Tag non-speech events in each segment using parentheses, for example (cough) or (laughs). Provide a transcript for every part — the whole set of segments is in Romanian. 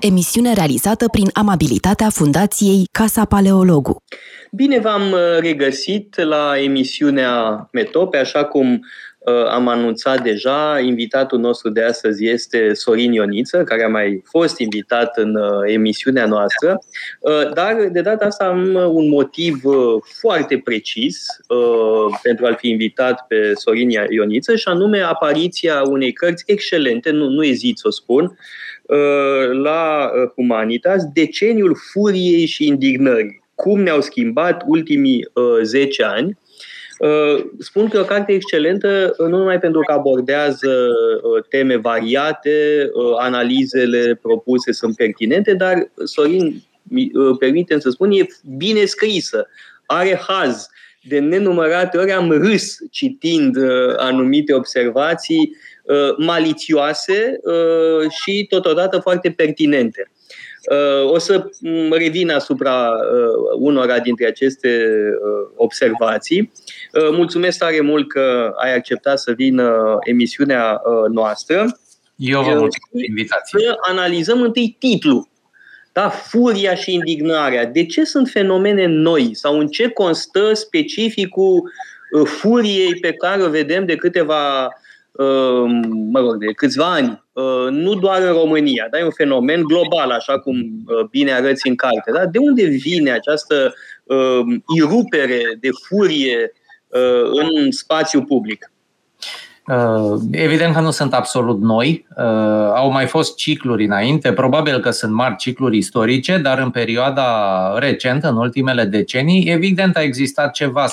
Emisiune realizată prin amabilitatea Fundației Casa Paleologu. Bine v-am regăsit la emisiunea Metope, așa cum Uh, am anunțat deja, invitatul nostru de astăzi este Sorin Ioniță, care a mai fost invitat în uh, emisiunea noastră, uh, dar de data asta am un motiv foarte precis pentru a-l fi invitat pe Sorin Ioniță și anume apariția unei cărți excelente, nu, nu ezit să o spun, la Humanitas, Deceniul furiei și indignării. Cum ne-au schimbat ultimii 10 ani Uh, spun că e o carte excelentă uh, nu numai pentru că abordează uh, teme variate, analizele propuse sunt pertinente, dar Sorin, permite să spun, e bine scrisă, are haz. De nenumărate ori am râs citind anumite observații malițioase și totodată foarte pertinente. O să mm, revin asupra uh, unora dintre aceste uh, observații. Uh, mulțumesc tare mult că ai acceptat să vină emisiunea noastră. Eu vă mulțumesc invitație. Să analizăm întâi titlul. Da, furia și indignarea. De ce sunt fenomene noi sau în ce constă specificul furiei pe care o vedem de câteva mă rog, de câțiva ani, nu doar în România, dar e un fenomen global, așa cum bine arăți în carte. Da? De unde vine această irupere de furie în spațiu public? Evident că nu sunt absolut noi. Au mai fost cicluri înainte, probabil că sunt mari cicluri istorice, dar în perioada recentă, în ultimele decenii, evident a existat ceva.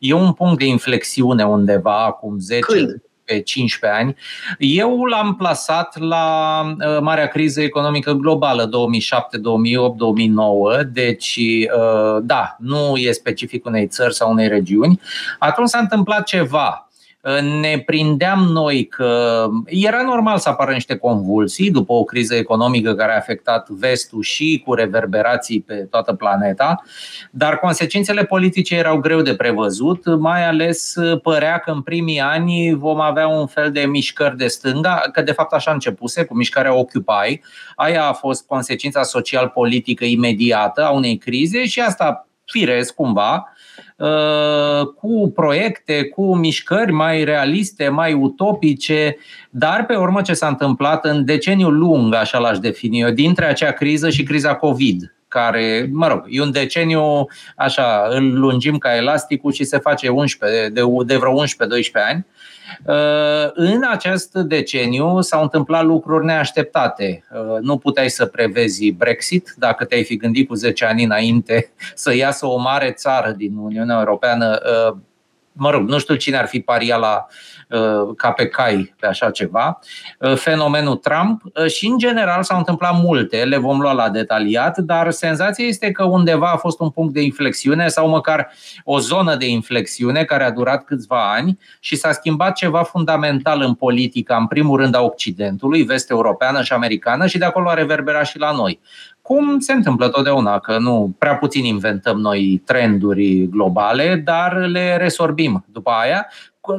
E un punct de inflexiune undeva, acum 10, Când? Pe 15 ani. Eu l-am plasat la uh, marea criză economică globală 2007, 2008, 2009, deci uh, da, nu e specific unei țări sau unei regiuni. Atunci s-a întâmplat ceva ne prindeam noi că era normal să apară niște convulsii după o criză economică care a afectat vestul și cu reverberații pe toată planeta, dar consecințele politice erau greu de prevăzut, mai ales părea că în primii ani vom avea un fel de mișcări de stânga, că de fapt așa începuse cu mișcarea Occupy. Aia a fost consecința social-politică imediată a unei crize și asta firesc cumva, Uh, cu proiecte, cu mișcări mai realiste, mai utopice, dar pe urmă ce s-a întâmplat în deceniul lung, așa l-aș defini eu, dintre acea criză și criza COVID, care, mă rog, e un deceniu, așa, îl lungim ca elasticul și se face 11, de, de vreo 11-12 ani. Uh, în acest deceniu s-au întâmplat lucruri neașteptate. Uh, nu puteai să prevezi Brexit dacă te-ai fi gândit cu 10 ani înainte (laughs) să iasă o mare țară din Uniunea Europeană uh, mă rog, nu știu cine ar fi paria la uh, ca pe cai pe așa ceva, uh, fenomenul Trump uh, și în general s-au întâmplat multe, le vom lua la detaliat, dar senzația este că undeva a fost un punct de inflexiune sau măcar o zonă de inflexiune care a durat câțiva ani și s-a schimbat ceva fundamental în politica, în primul rând a Occidentului, vest-europeană și americană și de acolo a reverberat și la noi cum se întâmplă totdeauna, că nu prea puțin inventăm noi trenduri globale, dar le resorbim după aia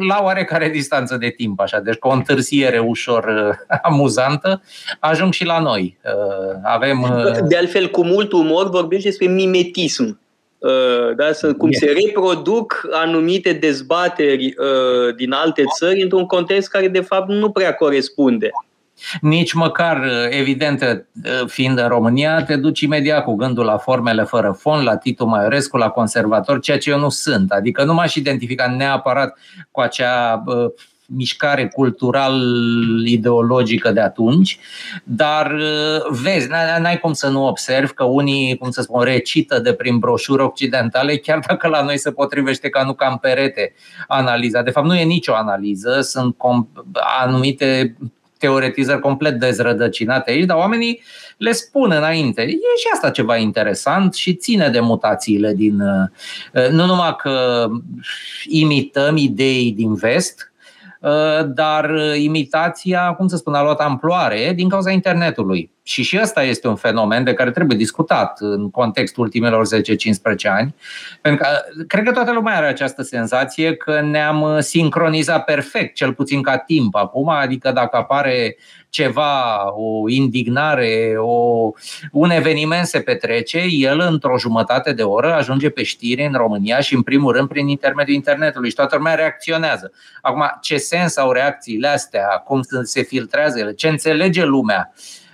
la oarecare distanță de timp, așa, deci cu o întârziere ușor uh, (laughs) amuzantă, ajung și la noi. Uh, avem... Uh... De altfel, cu mult umor vorbești despre mimetism. Uh, da, să, cum se reproduc anumite dezbateri uh, din alte țări într-un context care de fapt nu prea corespunde. Nici măcar, evident, fiind în România, te duci imediat cu gândul la formele fără fond, la Titu Maiorescu, la conservator, ceea ce eu nu sunt. Adică nu m-aș identifica neapărat cu acea mișcare cultural-ideologică de atunci, dar vezi, n-ai cum să nu observi că unii, cum să spun, recită de prin broșuri occidentale, chiar dacă la noi se potrivește ca nu cam perete analiza. De fapt, nu e nicio analiză, sunt anumite teoretizări complet dezrădăcinate aici, dar oamenii le spun înainte. E și asta ceva interesant și ține de mutațiile din. Uh, nu numai că imităm idei din vest, uh, dar imitația, cum să spun, a luat amploare din cauza internetului. Și și ăsta este un fenomen de care trebuie discutat în contextul ultimelor 10-15 ani, pentru că cred că toată lumea are această senzație că ne-am sincronizat perfect, cel puțin ca timp acum, adică dacă apare ceva, o indignare, o, un eveniment se petrece, el într-o jumătate de oră ajunge pe știri în România și în primul rând prin intermediul internetului și toată lumea reacționează. Acum, ce sens au reacțiile astea, cum se filtrează ele, ce înțelege lumea? uh,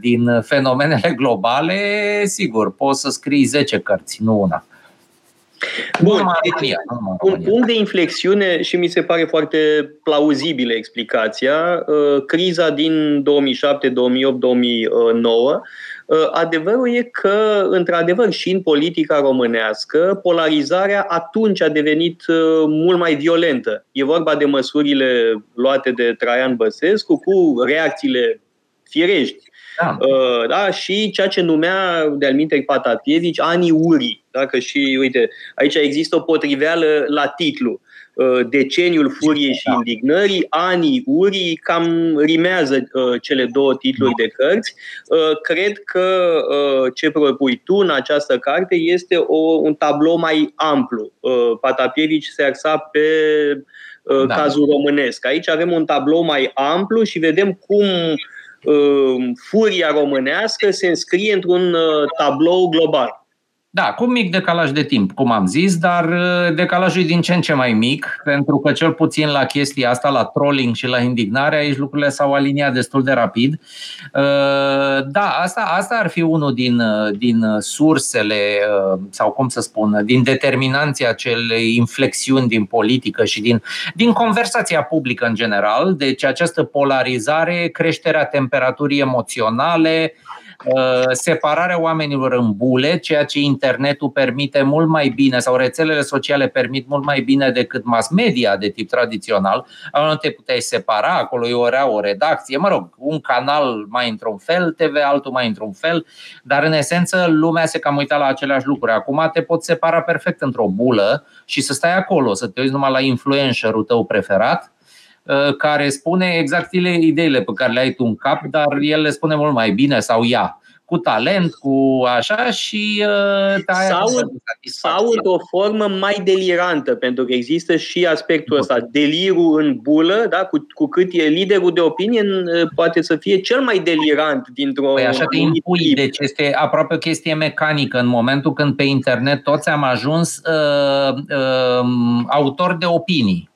din fenomenele globale, sigur, poți să scrii 10 cărți, nu una. Bun, deci, un punct de inflexiune și mi se pare foarte plauzibilă explicația, uh, criza din 2007, 2008, 2009, Adevărul e că, într-adevăr, și în politica românească, polarizarea atunci a devenit uh, mult mai violentă. E vorba de măsurile luate de Traian Băsescu cu reacțiile firești da. Uh, da, și ceea ce numea de-al minte Patatievici anii urii. Dacă și, uite, aici există o potriveală la titlu. Uh, deceniul furiei și da. indignării, anii urii, cam rimează uh, cele două titluri de cărți. Cred că ce propui tu în această carte este o, un tablou mai amplu. Patapievici se axa pe da. cazul românesc. Aici avem un tablou mai amplu și vedem cum Ehm, furia românească se înscrie într-un uh, tablou global. Da, cu mic decalaj de timp, cum am zis, dar uh, decalajul e din ce în ce mai mic, pentru că cel puțin la chestia asta, la trolling și la indignare, aici lucrurile s-au aliniat destul de rapid. Uh, da, asta, asta ar fi unul din, uh, din sursele, sau cum să spun, din determinanții acelei inflexiuni din politică și din, din conversația publică în general, deci această polarizare, creșterea temperaturii emoționale, Uh, separarea oamenilor în bule, ceea ce internetul permite mult mai bine sau rețelele sociale permit mult mai bine decât mass media de tip tradițional. Acolo te puteai separa, acolo e ora o redacție, mă rog, un canal mai într-un fel, TV altul mai într-un fel, dar în esență lumea se cam uita la aceleași lucruri. Acum te poți separa perfect într-o bulă și să stai acolo, să te uiți numai la influencerul tău preferat Uh, care spune exact ideile pe care le ai tu în cap, dar el le spune mult mai bine sau ea cu talent, cu așa și uh, sau, sau într-o formă mai delirantă, pentru că există și aspectul ăsta, delirul în bulă, da? cu, cu cât e liderul de opinie, uh, poate să fie cel mai delirant dintr-o... Păi așa te impui, deci este aproape o chestie mecanică în momentul când pe internet toți am ajuns uh, uh, autori de opinii.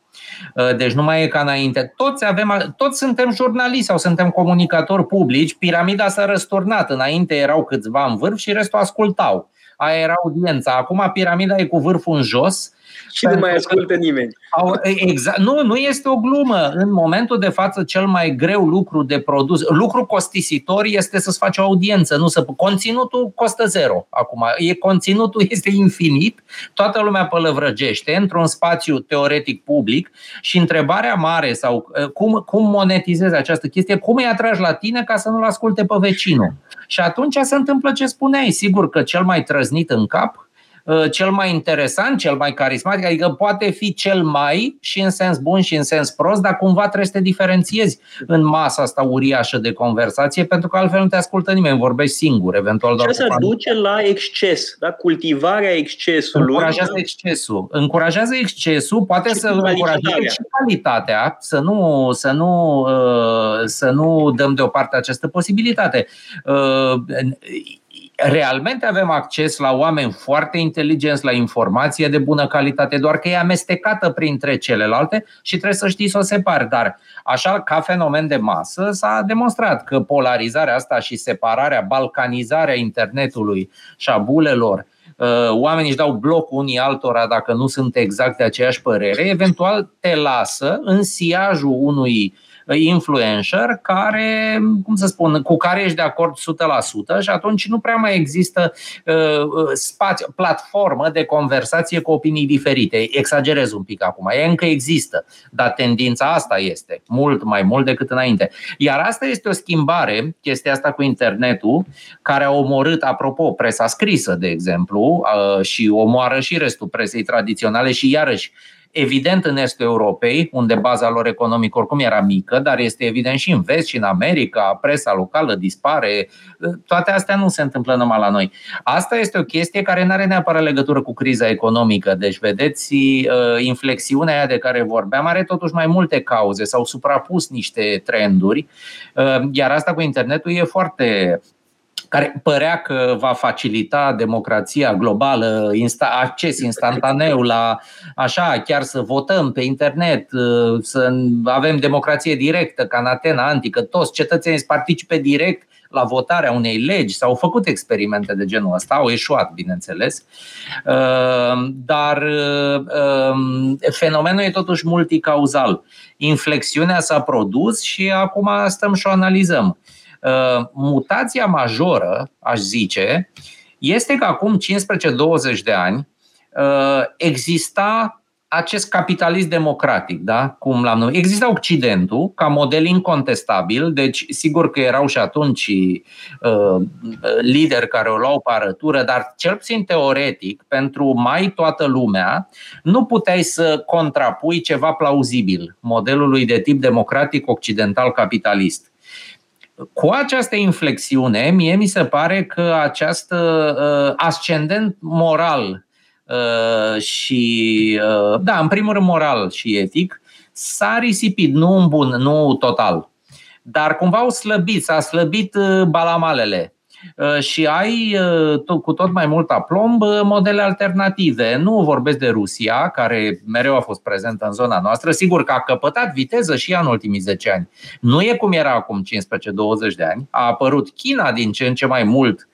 Uh, deci nu mai e ca înainte. Toți, avem, toți suntem jurnaliști sau suntem comunicatori publici. Piramida s-a răsturnat. Înainte erau câțiva în vârf și restul ascultau. Aia era audiența. Acum piramida e cu vârful în jos și nu mai ascultă nimeni. Au, exact, nu, nu este o glumă. În momentul de față, cel mai greu lucru de produs, lucru costisitor este să-ți faci o audiență. Nu să, conținutul costă zero acum. E, conținutul (laughs) este infinit, toată lumea pălăvrăgește într-un spațiu teoretic public și întrebarea mare sau cum, cum monetizezi această chestie, cum îi atragi la tine ca să nu-l asculte pe vecinul. Și atunci se întâmplă ce spuneai. Sigur că cel mai trăznit în cap Uh, cel mai interesant, cel mai carismatic, adică poate fi cel mai și în sens bun și în sens prost, dar cumva trebuie să te diferențiezi în masa asta uriașă de conversație, pentru că altfel nu te ascultă nimeni, vorbești singur, eventual doar. Și asta duce la exces, da? cultivarea excesului. Încurajează excesul. Încurajează excesul, poate și să încurajeze și calitatea, să nu, să, nu, uh, să nu dăm deoparte această posibilitate uh, realmente avem acces la oameni foarte inteligenți, la informație de bună calitate, doar că e amestecată printre celelalte și trebuie să știi să o separi. Dar așa, ca fenomen de masă, s-a demonstrat că polarizarea asta și separarea, balcanizarea internetului și a bulelor, uh, oamenii își dau bloc unii altora dacă nu sunt exact de aceeași părere, eventual te lasă în siajul unui influencer care, cum să spun, cu care ești de acord 100% și atunci nu prea mai există uh, spațiu, platformă de conversație cu opinii diferite. Exagerez un pic acum. Ea încă există, dar tendința asta este mult mai mult decât înainte. Iar asta este o schimbare, chestia asta cu internetul, care a omorât, apropo, presa scrisă, de exemplu, uh, și omoară și restul presei tradiționale și iarăși evident în estul Europei, unde baza lor economică oricum era mică, dar este evident și în vest și în America, presa locală dispare, toate astea nu se întâmplă numai la noi. Asta este o chestie care nu are neapărat legătură cu criza economică. Deci, vedeți, uh, inflexiunea aia de care vorbeam are totuși mai multe cauze, s-au suprapus niște trenduri, uh, iar asta cu internetul e foarte care părea că va facilita democrația globală, acces instantaneu la așa, chiar să votăm pe internet, să avem democrație directă ca în Atena antică, toți cetățenii să participe direct la votarea unei legi. S-au făcut experimente de genul ăsta, au eșuat, bineînțeles, dar fenomenul e totuși multicauzal. Inflexiunea s-a produs și acum stăm și o analizăm. Uh, mutația majoră, aș zice, este că acum 15-20 de ani uh, exista acest capitalism democratic, da? cum l-am numit. Exista Occidentul ca model incontestabil, deci sigur că erau și atunci uh, lideri care o luau parătură, dar cel puțin teoretic, pentru mai toată lumea, nu puteai să contrapui ceva plauzibil modelului de tip democratic occidental capitalist. Cu această inflexiune, mie mi se pare că această uh, ascendent moral uh, și, uh, da, în primul rând moral și etic, s-a risipit, nu în bun, nu total. Dar cumva au slăbit, s-a slăbit uh, balamalele. Uh, și ai uh, cu tot mai mult aplomb uh, modele alternative. Nu vorbesc de Rusia, care mereu a fost prezentă în zona noastră. Sigur că a căpătat viteză și ea în ultimii 10 ani. Nu e cum era acum 15-20 de ani. A apărut China din ce în ce mai mult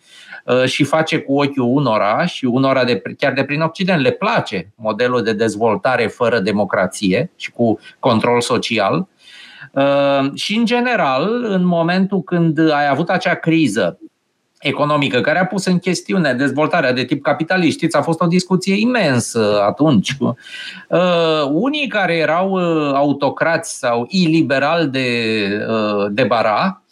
și face cu ochiul unora și unora de, chiar de prin Occident le place modelul de dezvoltare fără democrație și cu control social. Și în general, în momentul când ai avut acea criză economică care a pus în chestiune dezvoltarea de tip capitalist. Știți, a fost o discuție imensă atunci. Uh, unii care erau uh, autocrați sau iliberali de, uh, de bara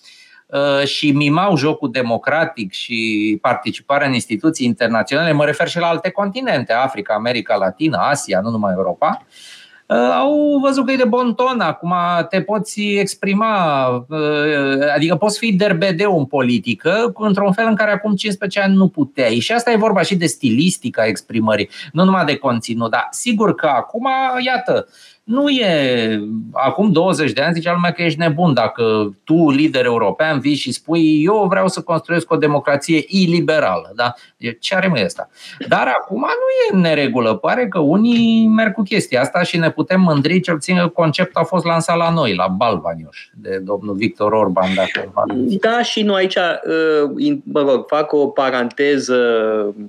uh, și mimau jocul democratic și participarea în instituții internaționale, mă refer și la alte continente, Africa, America Latina, Asia, nu numai Europa, uh, Uh, au văzut că e de bon ton, acum te poți exprima, uh, adică poți fi derbedeu în politică, într-un fel în care acum 15 ani nu puteai. Și asta e vorba și de stilistica exprimării, nu numai de conținut, dar sigur că acum, iată, nu e, acum 20 de ani zicea lumea că ești nebun dacă tu, lider european, vii și spui eu vreau să construiesc o democrație iliberală. Da? Ce are mai asta? Dar acum nu e în neregulă. Pare că unii merg cu chestia asta și ne putem mândri, cel puțin conceptul a fost lansat la noi, la Balvanioș, de domnul Victor Orban. Dacă da, și nu aici, uh, mă rog, fac o paranteză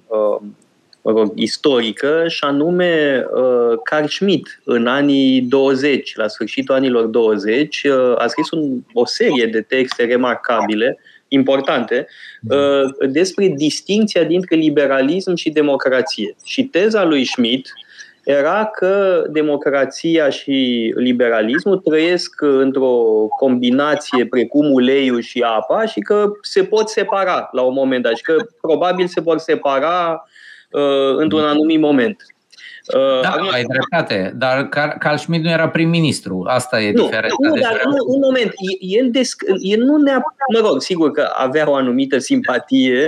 uh, mă rog, istorică, și anume uh, Carl Schmitt în anii 20, la sfârșitul anilor 20, uh, a scris un, o serie de texte remarcabile, importante, uh, despre distinția dintre liberalism și democrație. Și teza lui Schmitt era că democrația și liberalismul trăiesc într-o combinație precum uleiul și apa și că se pot separa la un moment dat și că probabil se vor separa uh, într-un anumit moment. Uh, da, acum, ai dreptate, dar Carl Schmitt nu era prim-ministru. Asta e nu, diferența. Nu, dar nu, un moment. El, desc- el nu ne Mă rog, sigur că avea o anumită simpatie,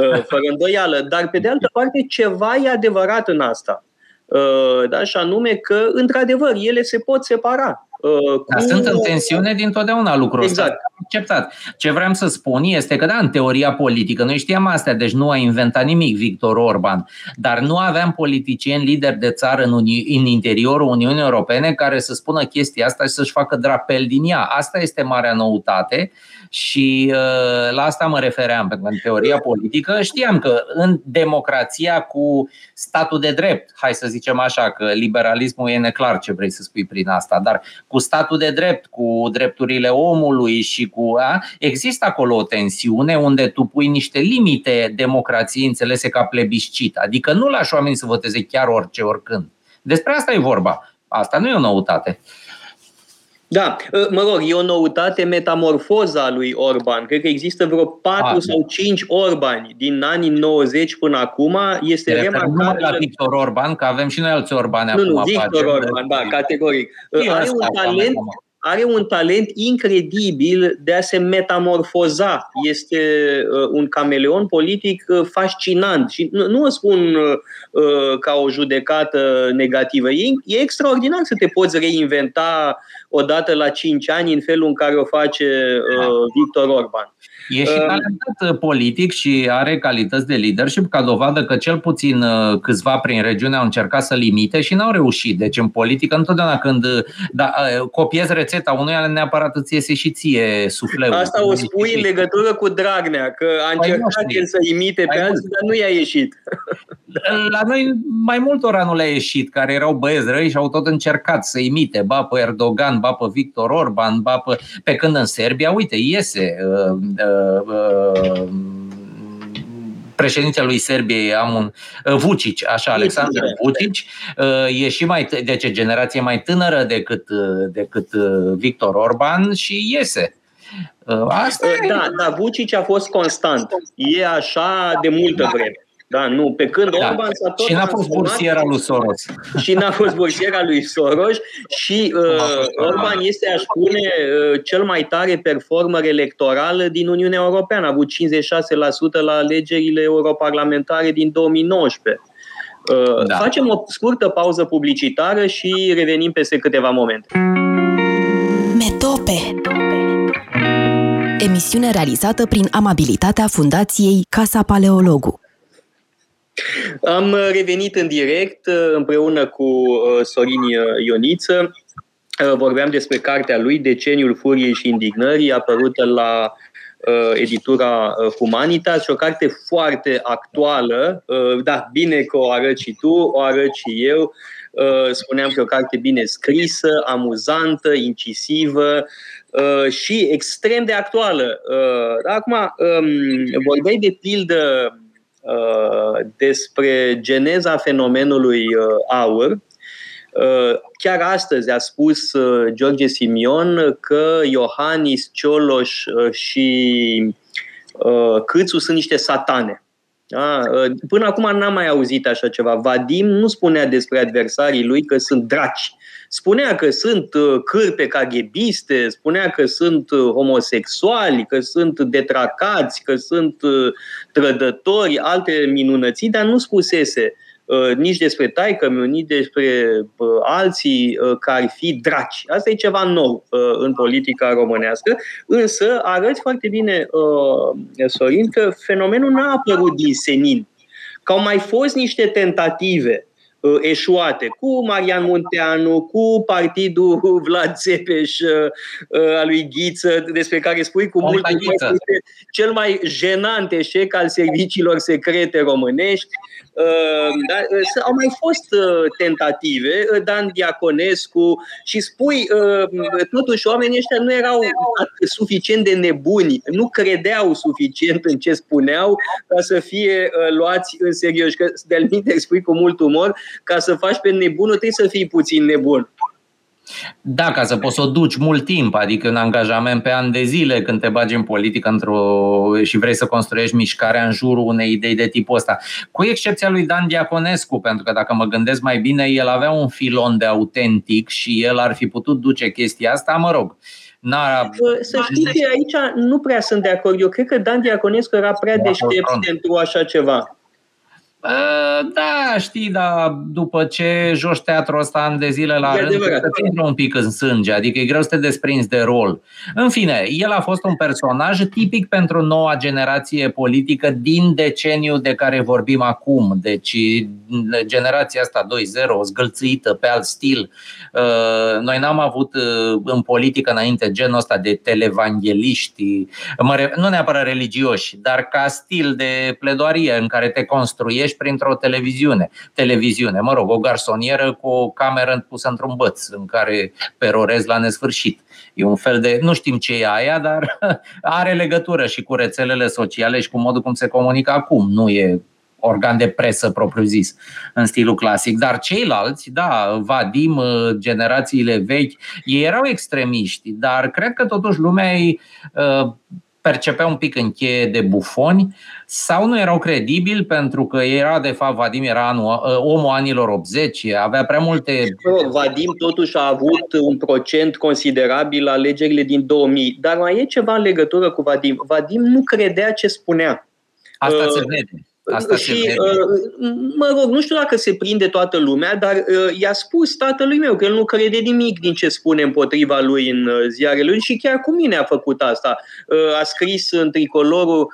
uh, fără îndoială, dar pe de altă parte ceva e adevărat în asta. Uh, da, și anume că, într-adevăr, ele se pot separa. Uh, Dar sunt în tensiune din totdeauna lucrul exact. ăsta. Acceptat. Ce vreau să spun este că, da, în teoria politică, noi știam astea, deci nu a inventat nimic Victor Orban, dar nu aveam politicieni lideri de țară în, Uni- în interiorul Uniunii Europene care să spună chestia asta și să-și facă drapel din ea. Asta este marea noutate și uh, la asta mă refeream, pentru că în teoria politică știam că în democrația cu statul de drept, hai să zicem așa, că liberalismul e neclar ce vrei să spui prin asta, dar cu statul de drept, cu drepturile omului și cu. A, există acolo o tensiune unde tu pui niște limite democrației înțelese ca plebiscit, adică nu lași oamenii să voteze chiar orice, oricând. Despre asta e vorba. Asta nu e o noutate. Da, ă, mă rog, e o noutate metamorfoza lui Orban. Cred că există vreo 4 A, sau 5 Orbani din anii 90 până acum. Este remarcabil. la Victor Orban, că avem și noi alți Orbani nu, acum. Nu, Victor Orban, da, categoric. Are un talent are un talent incredibil de a se metamorfoza. Este uh, un cameleon politic uh, fascinant și nu, nu o spun uh, ca o judecată negativă. E, e extraordinar să te poți reinventa odată la 5 ani în felul în care o face uh, Victor Orban. E și talentat uh, politic și are calități de leadership, ca dovadă că cel puțin uh, câțiva prin regiune au încercat să limite și n-au reușit. Deci în politică, întotdeauna când uh, da, copiezi rețeta unuia, neapărat îți iese și ție sufletul. Asta o spui în legătură cu Dragnea, că a păi încercat el să imite pe alții, dar nu i-a ieșit. (laughs) La noi mai multora nu le-a ieșit, care erau băieți răi și au tot încercat să imite, ba pe Erdogan, ba pe Victor Orban, ba pe... Pe când în Serbia, uite, iese uh, uh, președintele lui Serbiei am un uh, Vucic, așa, Alexandru Vucic, uh, e și mai, deci generație mai tânără decât, uh, decât Victor Orban și iese. Asta da, da, Vucic a fost constant. E așa de multă vreme. Da, nu, pe când da. Orban s-a tot Și n-a fost bursiera lui Soros. Și n-a fost bursiera lui Soros și uh, Orban este, aș spune, uh, cel mai tare performer electoral din Uniunea Europeană. A avut 56% la alegerile europarlamentare din 2019. Uh, da. Facem o scurtă pauză publicitară și revenim peste câteva momente. Metope Emisiune realizată prin amabilitatea Fundației Casa Paleologu. Am revenit în direct uh, împreună cu uh, Sorin Ioniță. Uh, vorbeam despre cartea lui, Deceniul Furiei și Indignării, apărută la editura Humanitas și o carte foarte actuală. Da, bine că o arăt și tu, o arăt și eu. Spuneam că e o carte bine scrisă, amuzantă, incisivă și extrem de actuală. Acum, um, vorbeai de pildă Uh, despre geneza fenomenului uh, aur. Uh, chiar astăzi a spus George Simion că Iohannis, Cioloș și Câțu sunt niște satane. Da? Până acum n-am mai auzit așa ceva. Vadim nu spunea despre adversarii lui că sunt draci. Spunea că sunt uh, cârpe caghebiste, spunea că sunt uh, homosexuali, că sunt detracați, că sunt uh, trădători, alte minunății, dar nu spusese nici despre taică nici despre alții care ar fi draci. Asta e ceva nou în politica românească, însă arăți foarte bine, Sorin, că fenomenul n-a apărut din senin. Că au mai fost niște tentative Uh, eșuate, cu Marian Munteanu, cu partidul (laughs) Vlad Țepeș uh, uh, al lui Ghiță, despre care spui cu mult cel mai jenant eșec al serviciilor secrete românești. Da? Au mai fost tentative, Dan Diaconescu și spui, totuși oamenii ăștia nu erau suficient de nebuni, nu credeau suficient în ce spuneau ca să fie luați în serios. Că de-al spui cu mult umor, ca să faci pe nebunul trebuie să fii puțin nebun. Da, ca să poți să o duci mult timp, adică un angajament pe ani de zile când te bagi în politică într-o... și vrei să construiești mișcarea în jurul unei idei de tipul ăsta. Cu excepția lui Dan Diaconescu, pentru că dacă mă gândesc mai bine, el avea un filon de autentic și el ar fi putut duce chestia asta, mă rog. N-a... Să știți că aici nu prea sunt de acord. Eu cred că Dan Diaconescu era prea deștept pentru așa ceva. Da, știi, dar după ce joci teatrul ăsta ani de zile la rând, te intră un pic în sânge, adică e greu să te desprinzi de rol. În fine, el a fost un personaj tipic pentru noua generație politică din deceniul de care vorbim acum. Deci generația asta 2.0, zgâlțâită pe alt stil. Noi n-am avut în politică înainte genul ăsta de televangeliști, nu neapărat religioși, dar ca stil de pledoarie în care te construiești vedești printr-o televiziune. Televiziune, mă rog, o garsonieră cu o cameră pusă într-un băț în care perorez la nesfârșit. E un fel de, nu știm ce e aia, dar (laughs) are legătură și cu rețelele sociale și cu modul cum se comunică acum. Nu e organ de presă propriu-zis, în stilul clasic. Dar ceilalți, da, Vadim, uh, generațiile vechi, ei erau extremiști, dar cred că totuși lumea îi uh, percepea un pic în cheie de bufoni sau nu erau credibili pentru că era, de fapt, Vadim era anul, uh, omul anilor 80, avea prea multe... Vadim totuși a avut un procent considerabil la alegerile din 2000, dar mai e ceva în legătură cu Vadim. Vadim nu credea ce spunea. Asta uh, se vede. Asta și, uh, mă rog, nu știu dacă se prinde toată lumea, dar uh, i-a spus tatălui meu că el nu crede nimic din ce spune împotriva lui în uh, ziarele lui și chiar cu mine a făcut asta. A scris în tricolorul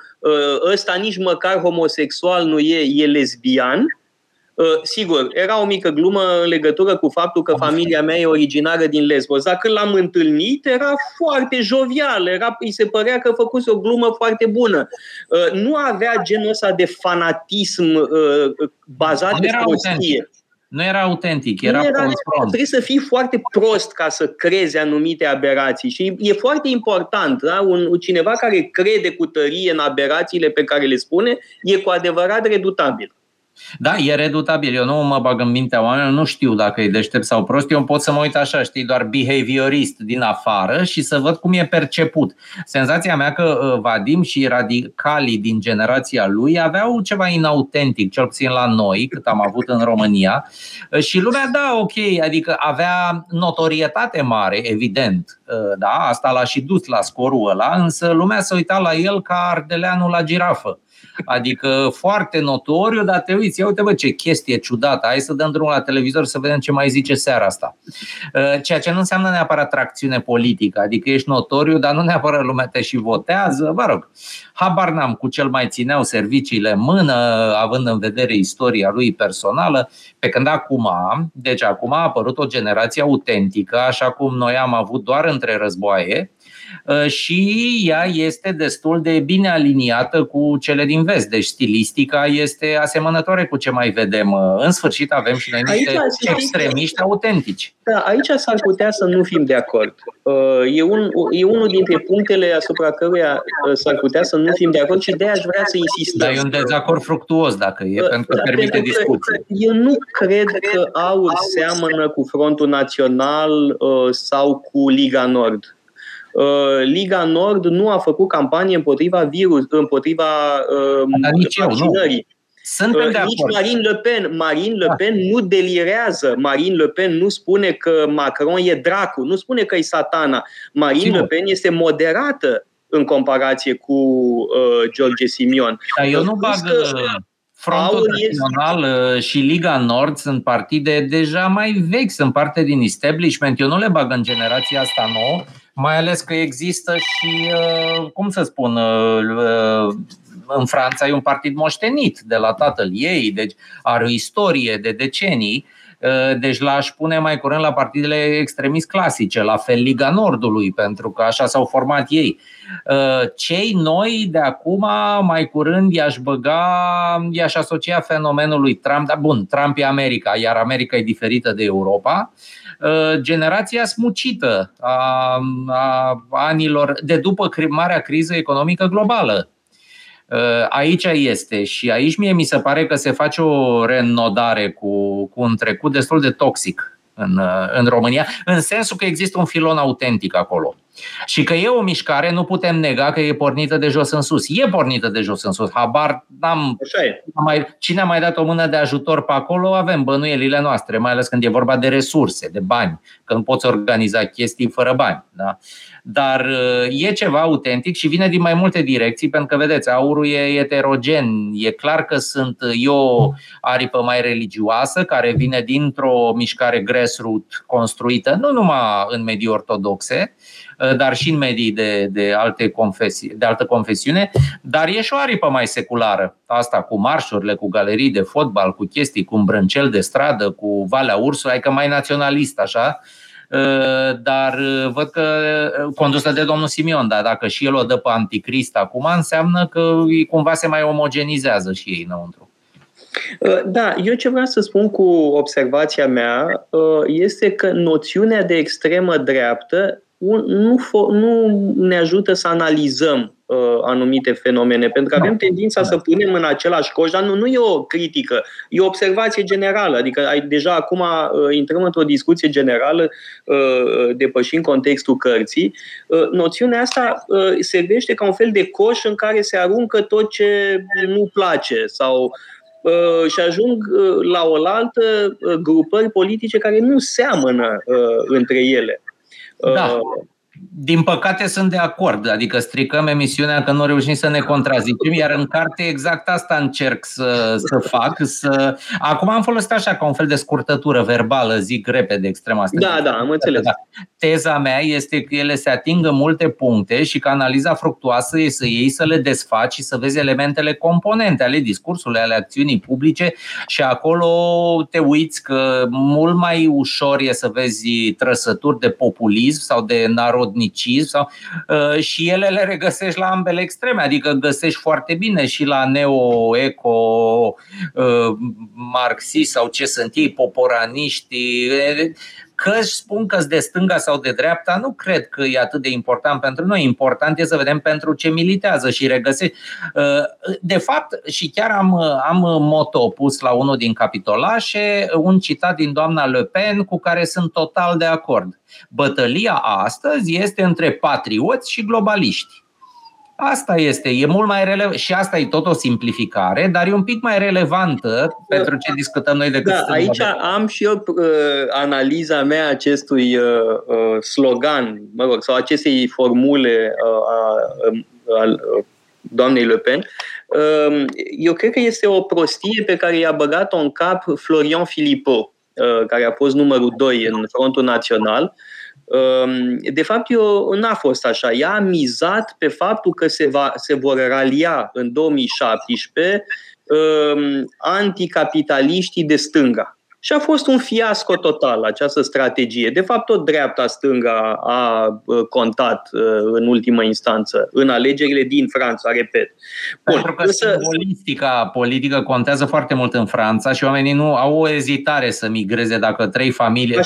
ăsta nici măcar homosexual nu e, e lesbian Uh, sigur, era o mică glumă în legătură cu faptul că familia mea e originară din Lesbos, dar când l-am întâlnit era foarte jovial, era, îi se părea că făcuse o glumă foarte bună. Uh, nu avea genul ăsta de fanatism uh, bazat pe prostie. Nu era autentic, era, nu era Trebuie să fii foarte prost ca să crezi anumite aberații și e foarte important. Da? Un, cineva care crede cu tărie în aberațiile pe care le spune e cu adevărat redutabil. Da, e redutabil. Eu nu mă bag în mintea oamenilor, nu știu dacă e deștept sau prost. Eu pot să mă uit așa, știi, doar behaviorist din afară și să văd cum e perceput. Senzația mea că uh, Vadim și radicalii din generația lui aveau ceva inautentic, cel puțin la noi, cât am avut în România. Uh, și lumea, da, ok, adică avea notorietate mare, evident. Uh, da, asta l-a și dus la scorul ăla, însă lumea se uita la el ca ardeleanul la girafă. Adică foarte notoriu, dar te uiți, ia uite bă ce chestie ciudată, hai să dăm drumul la televizor să vedem ce mai zice seara asta. Uh, ceea ce nu înseamnă neapărat tracțiune politică, adică ești notoriu, dar nu neapărat lumea te și votează, vă rog. Habar n-am cu cel mai țineau serviciile în mână, având în vedere istoria lui personală, pe când acum, deci acum a apărut o generație autentică, așa cum noi am avut doar între războaie, Uh, și ea este destul de bine aliniată cu cele din vest. Deci stilistica este asemănătoare cu ce mai vedem. Uh, în sfârșit avem și noi niște aici, extremiști autentici. Da, aici s-ar putea să nu fim de acord. Uh, e, un, e unul dintre punctele asupra căruia s-ar putea să nu fim de acord și de aș vrea să insistăm. Dar e un dezacord fructuos dacă e, uh, pentru că da, permite pentru discuții. Eu nu cred că aur seamănă cu Frontul Național uh, sau cu Liga Nord. Uh, Liga Nord nu a făcut campanie împotriva virus, împotriva uh, vaccinării. Suntem uh, de Nici Marine Le Pen. Marine Le da. Pen nu delirează. Marine Le Pen nu spune că Macron e dracu, nu spune că e satana. Marine Sigur. Le Pen este moderată în comparație cu uh, George Simion. Dar eu nu bag că, Frontul Național este... și Liga Nord sunt partide deja mai vechi, sunt parte din establishment. Eu nu le bag în generația asta nouă, mai ales că există și, uh, cum să spun, uh, uh, în Franța e un partid moștenit de la tatăl ei, deci are o istorie de decenii, deci l-aș pune mai curând la partidele extremist clasice, la fel Liga Nordului, pentru că așa s-au format ei. Cei noi de acum, mai curând, i-aș băga, i-aș asocia fenomenului Trump, dar bun, Trump e America, iar America e diferită de Europa, Uh, generația smucită a, a anilor de după marea criză economică globală. Uh, aici este și aici mie mi se pare că se face o reînnodare cu, cu un trecut destul de toxic în, uh, în România, în sensul că există un filon autentic acolo. Și că e o mișcare, nu putem nega că e pornită de jos în sus. E pornită de jos în sus. Habar n-am. Așa e. Mai, cine a mai dat o mână de ajutor pe acolo, avem bănuielile noastre, mai ales când e vorba de resurse, de bani, că nu poți organiza chestii fără bani. Da? Dar uh, e ceva autentic și vine din mai multe direcții, pentru că, vedeți, aurul e eterogen. E clar că sunt eu o aripă mai religioasă, care vine dintr-o mișcare grassroot construită, nu numai în medii ortodoxe, Uh, dar și în medii de, de, alte confesii, de altă confesiune, dar e și o aripă mai seculară. Asta cu marșurile, cu galerii de fotbal, cu chestii, cu brâncel de stradă, cu Valea Ursului, adică mai naționalist așa, uh, dar uh, văd că condusă de domnul Simion, dar dacă și el o dă pe anticrist acum, înseamnă că cumva se mai omogenizează și ei înăuntru. Da, eu ce vreau să spun cu observația mea este că noțiunea de extremă dreaptă nu, nu ne ajută să analizăm uh, anumite fenomene, pentru că avem da. tendința da. să punem în același coș, dar nu, nu e o critică, e o observație generală. Adică ai, deja acum uh, intrăm într-o discuție generală, uh, depășind contextul cărții. Uh, noțiunea asta uh, servește ca un fel de coș în care se aruncă tot ce nu place sau uh, și ajung uh, la oaltă uh, grupări politice care nu seamănă între ele. Da. Uh, din păcate sunt de acord, adică stricăm emisiunea că nu reușim să ne contrazicem, iar în carte exact asta încerc să, să fac. Să... Acum am folosit așa ca un fel de scurtătură verbală, zic repede extrem asta. Da, da, am înțeles. Da. Teza mea este că ele se atingă multe puncte și că analiza fructuoasă e să iei, să le desfaci și să vezi elementele componente ale discursului, ale acțiunii publice și acolo te uiți că mult mai ușor e să vezi trăsături de populism sau de narodnicism sau, uh, și ele le regăsești la ambele extreme, adică găsești foarte bine și la neo-eco uh, marxist sau ce sunt ei, poporaniști, Că își spun că de stânga sau de dreapta, nu cred că e atât de important pentru noi. Important e să vedem pentru ce militează și regăsi. Uh, de fapt, și chiar am, am moto pus la unul din capitolașe, un citat din doamna Le Pen cu care sunt total de acord. Bătălia astăzi este între patrioți și globaliști. Asta este, e mult mai relevant și asta e tot o simplificare, dar e un pic mai relevantă pentru ce discutăm noi decât Da, aici am și eu uh, analiza mea acestui uh, uh, slogan, mă rog, sau acestei formule uh, uh, uh, doamnei Le Pen. Uh, eu cred că este o prostie pe care i-a băgat-o în cap Florian Philippot, uh, care a fost numărul 2 în Frontul Național, uh, Ehm, de fapt, eu n-a fost așa. Ea a mizat pe faptul că se, va, se vor ralia în 2017 ehm, anticapitaliștii de stânga. Și a fost un fiasco total această strategie. De fapt, tot dreapta-stânga a contat în ultimă instanță în alegerile din Franța, repet. Bun, Pentru că însă... simbolistica politică contează foarte mult în Franța și oamenii nu au o ezitare să migreze dacă trei familii,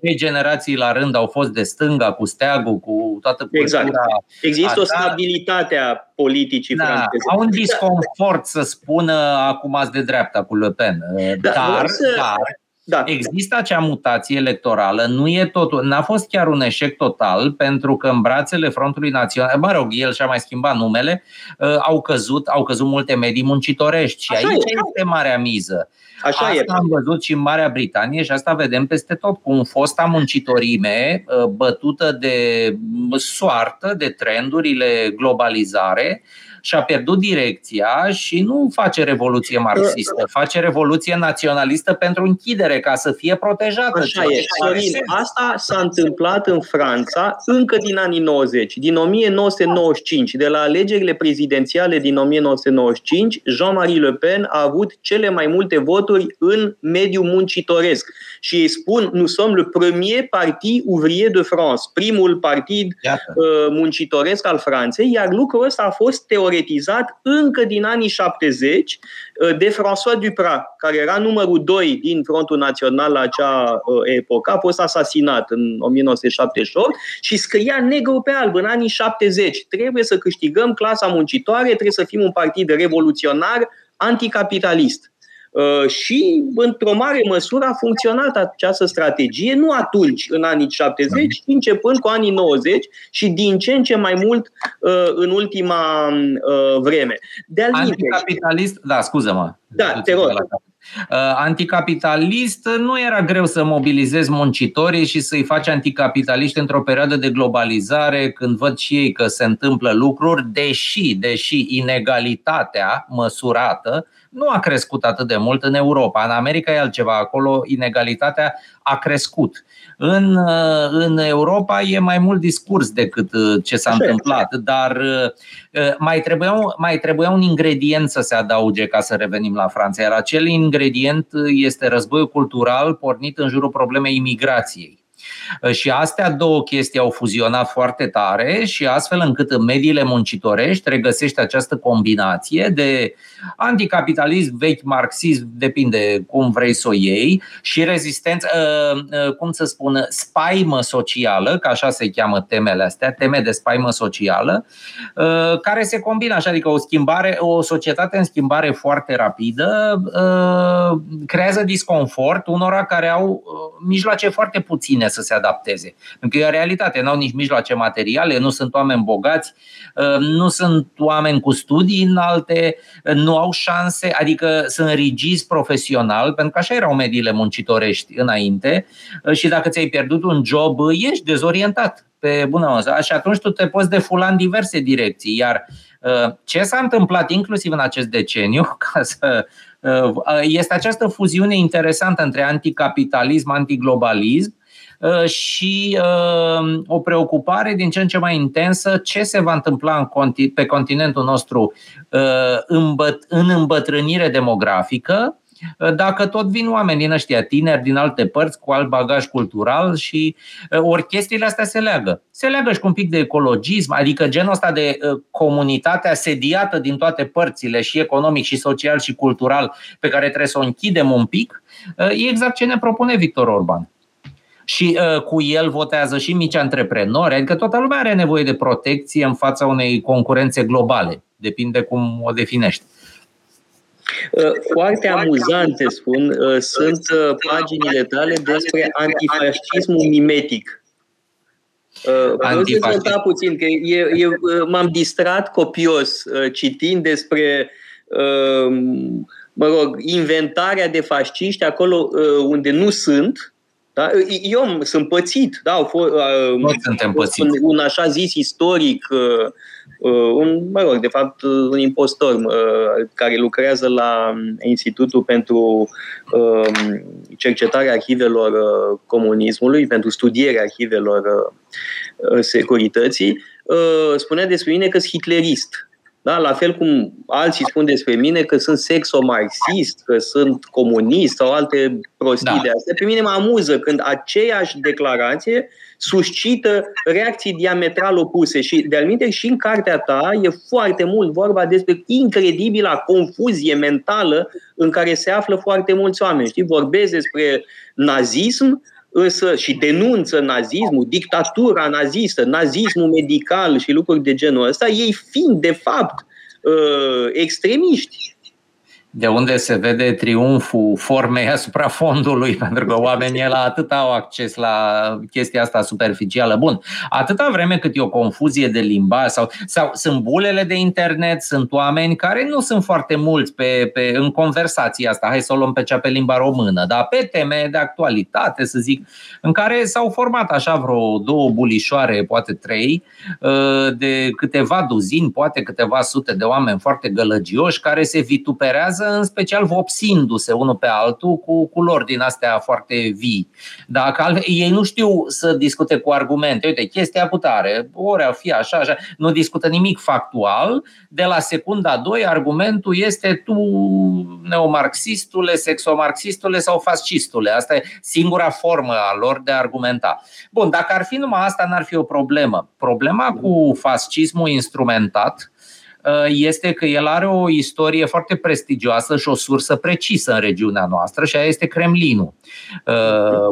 trei generații la rând au fost de stânga, cu steagul, cu toată cultura. Exact. Există o stabilitate a politicii da, franceze. Au un disconfort să spună acum ați de dreapta cu Le Pen. Da, dar, să... dar da. Există acea mutație electorală, nu e totul, n-a fost chiar un eșec total, pentru că în brațele Frontului Național, mă rog, el și-a mai schimbat numele, uh, au căzut, au căzut multe medii muncitorești și Așa aici e. este marea miză. Așa asta e. am văzut și în Marea Britanie și asta vedem peste tot, cum fosta muncitorime uh, bătută de soartă, de trendurile globalizare, și-a pierdut direcția și nu face revoluție marxistă, face revoluție naționalistă pentru închidere, ca să fie protejată. Așa e. Sorin, asta s-a întâmplat în Franța încă din anii 90, din 1995, de la alegerile prezidențiale din 1995, Jean-Marie Le Pen a avut cele mai multe voturi în mediul muncitoresc. Și îi spun, nu sommes le premier parti ouvrier de France, primul partid Iată. Uh, muncitoresc al Franței, iar lucrul ăsta a fost teoretic teoretizat încă din anii 70 uh, de François Duprat, care era numărul 2 din Frontul Național la acea uh, epocă, a fost asasinat în 1978 și scria negru pe alb în anii 70. Trebuie să câștigăm clasa muncitoare, trebuie să fim un partid revoluționar, anticapitalist. Uh, și, într-o mare măsură, a funcționat această strategie, nu atunci, în anii 70, ci începând cu anii 90 și din ce în ce mai mult uh, în ultima uh, vreme. De Anticapitalist, da, scuză-mă. Da, te rog. Anticapitalist nu era greu să mobilizezi muncitorii și să-i faci anticapitaliști într-o perioadă de globalizare, când văd și ei că se întâmplă lucruri, deși, deși inegalitatea măsurată nu a crescut atât de mult în Europa. În America e altceva, acolo inegalitatea a crescut. În, uh, în Europa e mai mult discurs decât uh, ce s-a întâmplat, dar uh, mai trebuia, mai trebuia un ingredient să se adauge ca să revenim la Franța, iar acel ingredient este războiul cultural pornit în jurul problemei imigrației. Și astea două chestii au fuzionat foarte tare și astfel încât în mediile muncitorești regăsește această combinație de anticapitalism, vechi marxism, depinde cum vrei să o iei, și rezistență, cum să spun, spaimă socială, că așa se cheamă temele astea, teme de spaimă socială, care se combină așa, adică o schimbare, o societate în schimbare foarte rapidă creează disconfort unora care au mijloace foarte puține să se adapteze. Pentru că e o realitate, nu au nici mijloace materiale, nu sunt oameni bogați, nu sunt oameni cu studii înalte, nu au șanse, adică sunt rigizi profesional, pentru că așa erau mediile muncitorești înainte și dacă ți-ai pierdut un job, ești dezorientat pe bună măsură și atunci tu te poți defula în diverse direcții. Iar ce s-a întâmplat inclusiv în acest deceniu, (laughs) ca să este această fuziune interesantă între anticapitalism, antiglobalism și o preocupare din ce în ce mai intensă ce se va întâmpla pe continentul nostru în îmbătrânire demografică, dacă tot vin oameni din ăștia tineri, din alte părți, cu alt bagaj cultural și ori chestiile astea se leagă. Se leagă și cu un pic de ecologism, adică genul ăsta de comunitate asediată din toate părțile, și economic, și social, și cultural, pe care trebuie să o închidem un pic, e exact ce ne propune Victor Orban și uh, cu el votează și mici antreprenori, adică toată lumea are nevoie de protecție în fața unei concurențe globale. Depinde cum o definești. Uh, foarte amuzante, spun, uh, sunt uh, paginile tale despre antifascismul mimetic. Vreau să puțin, că e, e, m-am distrat copios citind despre mă rog, inventarea de fasciști acolo unde nu sunt, da? Eu sunt pățit, da, au fost, Toți suntem pățiți. Un, un așa zis istoric uh, Uh, un, mă rog, de fapt, uh, un impostor uh, care lucrează la Institutul pentru cercetarea arhivelor comunismului, pentru studierea arhivelor securității, spunea despre mine că sunt hitlerist. Da? La fel cum alții spun despre mine că sunt sexomarxist, că sunt comunist sau alte prostii da. de astea. Pe mine mă amuză când aceeași declarație suscită reacții diametral opuse și de-al și în cartea ta e foarte mult vorba despre incredibila confuzie mentală în care se află foarte mulți oameni. Știi? Vorbesc despre nazism, însă și denunță nazismul, dictatura nazistă, nazismul medical și lucruri de genul ăsta, ei fiind de fapt uh, extremiști de unde se vede triumful formei asupra (laughs) fondului, pentru că oamenii la atât au acces la chestia asta superficială. Bun, atâta vreme cât e o confuzie de limba sau, sau sunt bulele de internet, sunt oameni care nu sunt foarte mulți pe, pe, în conversația asta, hai să o luăm pe cea pe limba română, dar pe teme de actualitate, să zic, în care s-au format așa vreo două bulișoare, poate trei, ă, de câteva duzini, poate câteva sute de oameni foarte gălăgioși care se vituperează în special vopsindu-se unul pe altul cu culori din astea foarte vii. Dacă ei nu știu să discute cu argumente, uite, chestia putare, ori ar fi așa, așa, nu discută nimic factual, de la secunda 2 argumentul este tu neomarxistule, sexomarxistule sau fascistule. Asta e singura formă a lor de a argumenta. Bun, dacă ar fi numai asta, n-ar fi o problemă. Problema cu fascismul instrumentat Uh, este că el are o istorie foarte prestigioasă și o sursă precisă în regiunea noastră și aia este Kremlinul. Uh,